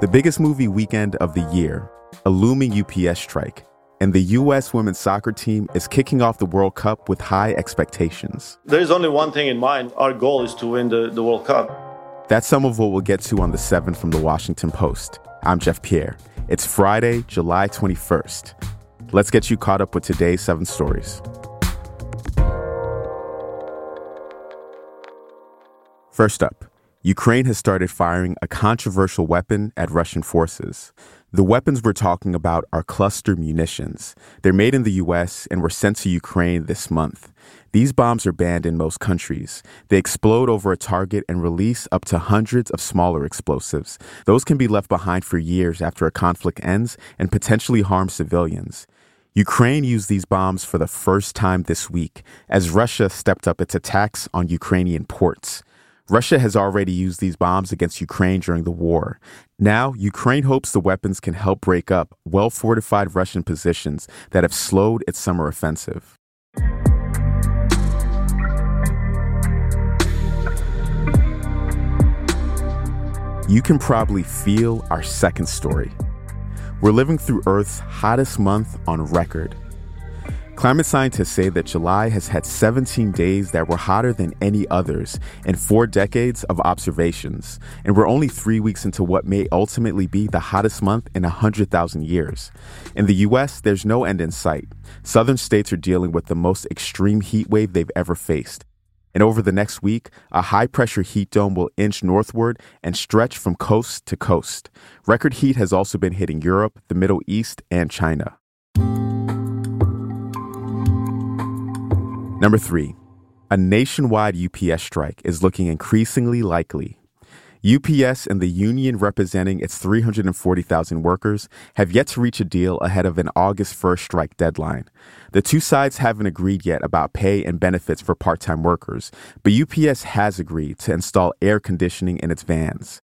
The biggest movie weekend of the year, a looming UPS strike, and the U.S. women's soccer team is kicking off the World Cup with high expectations. There's only one thing in mind. Our goal is to win the, the World Cup. That's some of what we'll get to on the 7th from the Washington Post. I'm Jeff Pierre. It's Friday, July 21st. Let's get you caught up with today's seven stories. First up, Ukraine has started firing a controversial weapon at Russian forces. The weapons we're talking about are cluster munitions. They're made in the US and were sent to Ukraine this month. These bombs are banned in most countries. They explode over a target and release up to hundreds of smaller explosives. Those can be left behind for years after a conflict ends and potentially harm civilians. Ukraine used these bombs for the first time this week as Russia stepped up its attacks on Ukrainian ports. Russia has already used these bombs against Ukraine during the war. Now, Ukraine hopes the weapons can help break up well fortified Russian positions that have slowed its summer offensive. You can probably feel our second story. We're living through Earth's hottest month on record. Climate scientists say that July has had 17 days that were hotter than any others in four decades of observations, and we're only three weeks into what may ultimately be the hottest month in 100,000 years. In the U.S., there's no end in sight. Southern states are dealing with the most extreme heat wave they've ever faced. And over the next week, a high pressure heat dome will inch northward and stretch from coast to coast. Record heat has also been hitting Europe, the Middle East, and China. Number three, a nationwide UPS strike is looking increasingly likely. UPS and the union representing its 340,000 workers have yet to reach a deal ahead of an August 1st strike deadline. The two sides haven't agreed yet about pay and benefits for part time workers, but UPS has agreed to install air conditioning in its vans.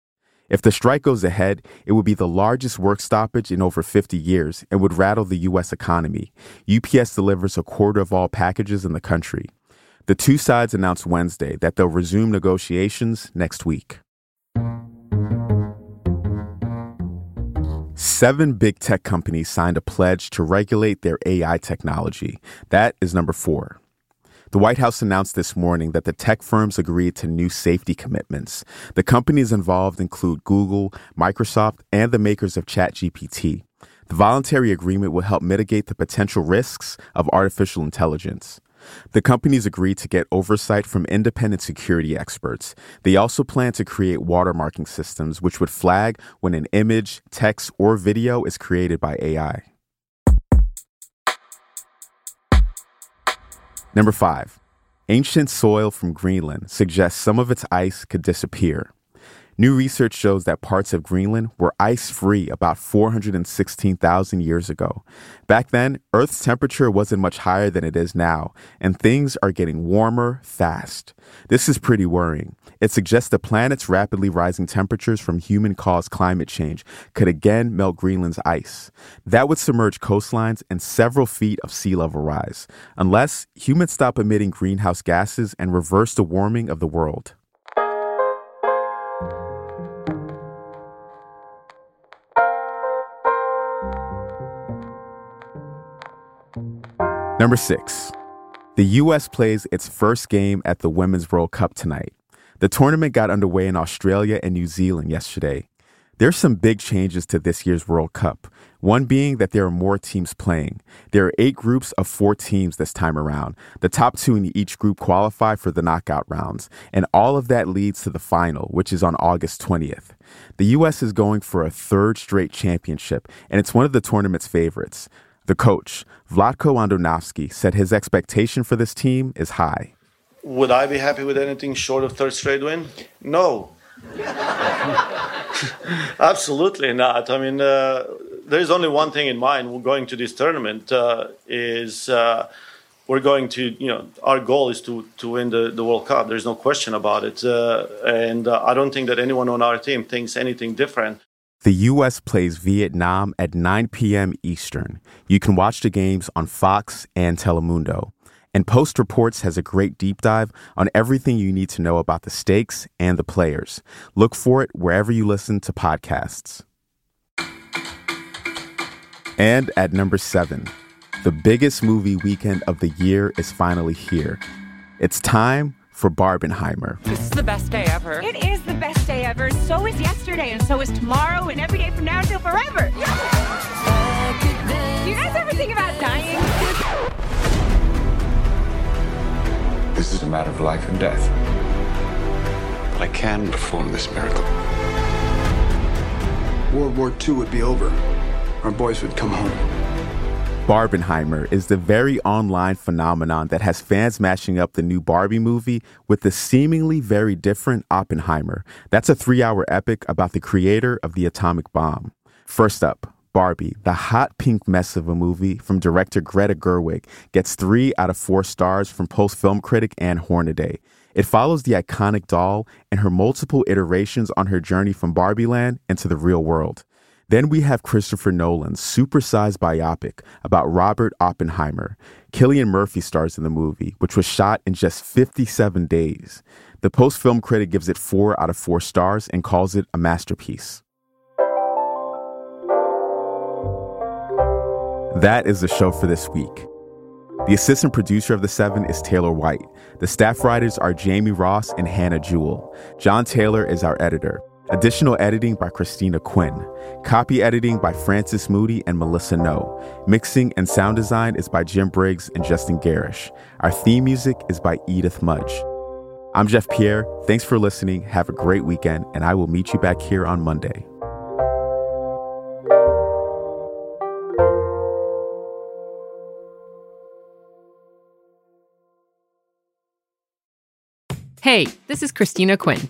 If the strike goes ahead, it would be the largest work stoppage in over 50 years and would rattle the U.S. economy. UPS delivers a quarter of all packages in the country. The two sides announced Wednesday that they'll resume negotiations next week. Seven big tech companies signed a pledge to regulate their AI technology. That is number four. The White House announced this morning that the tech firms agreed to new safety commitments. The companies involved include Google, Microsoft, and the makers of ChatGPT. The voluntary agreement will help mitigate the potential risks of artificial intelligence. The companies agreed to get oversight from independent security experts. They also plan to create watermarking systems which would flag when an image, text, or video is created by AI. Number five, ancient soil from Greenland suggests some of its ice could disappear. New research shows that parts of Greenland were ice free about 416,000 years ago. Back then, Earth's temperature wasn't much higher than it is now, and things are getting warmer fast. This is pretty worrying. It suggests the planet's rapidly rising temperatures from human caused climate change could again melt Greenland's ice. That would submerge coastlines and several feet of sea level rise, unless humans stop emitting greenhouse gases and reverse the warming of the world. Number six, the U.S. plays its first game at the Women's World Cup tonight. The tournament got underway in Australia and New Zealand yesterday. There's some big changes to this year's World Cup. One being that there are more teams playing. There are eight groups of four teams this time around. The top two in each group qualify for the knockout rounds, and all of that leads to the final, which is on August 20th. The U.S. is going for a third straight championship, and it's one of the tournament's favorites. The coach, Vlatko Andonovski, said his expectation for this team is high. Would I be happy with anything short of third straight win? No. Absolutely not. I mean, uh, there's only one thing in mind. We're going to this tournament uh, is uh, we're going to, you know, our goal is to to win the, the World Cup. There's no question about it, uh, and uh, I don't think that anyone on our team thinks anything different. The U.S. plays Vietnam at 9 p.m. Eastern. You can watch the games on Fox and Telemundo. And Post Reports has a great deep dive on everything you need to know about the stakes and the players. Look for it wherever you listen to podcasts. And at number seven, the biggest movie weekend of the year is finally here. It's time for Barbenheimer. This is the best day ever. It is the best day ever. So is yesterday, and so is tomorrow, and every day from now until forever. Do you guys ever think about dying? This is a matter of life and death. But I can perform this miracle. World War II would be over. Our boys would come home. Barbenheimer is the very online phenomenon that has fans mashing up the new Barbie movie with the seemingly very different Oppenheimer. That's a three hour epic about the creator of the atomic bomb. First up, Barbie, the hot pink mess of a movie from director Greta Gerwig, gets three out of four stars from Post film critic Ann Hornaday. It follows the iconic doll and her multiple iterations on her journey from Barbie Land into the real world. Then we have Christopher Nolan's supersized biopic about Robert Oppenheimer. Cillian Murphy stars in the movie, which was shot in just 57 days. The Post film critic gives it four out of four stars and calls it a masterpiece. That is the show for this week. The assistant producer of The Seven is Taylor White. The staff writers are Jamie Ross and Hannah Jewell. John Taylor is our editor. Additional editing by Christina Quinn. Copy editing by Francis Moody and Melissa No. Mixing and sound design is by Jim Briggs and Justin Garish. Our theme music is by Edith Mudge. I'm Jeff Pierre. Thanks for listening. Have a great weekend, and I will meet you back here on Monday. Hey, this is Christina Quinn.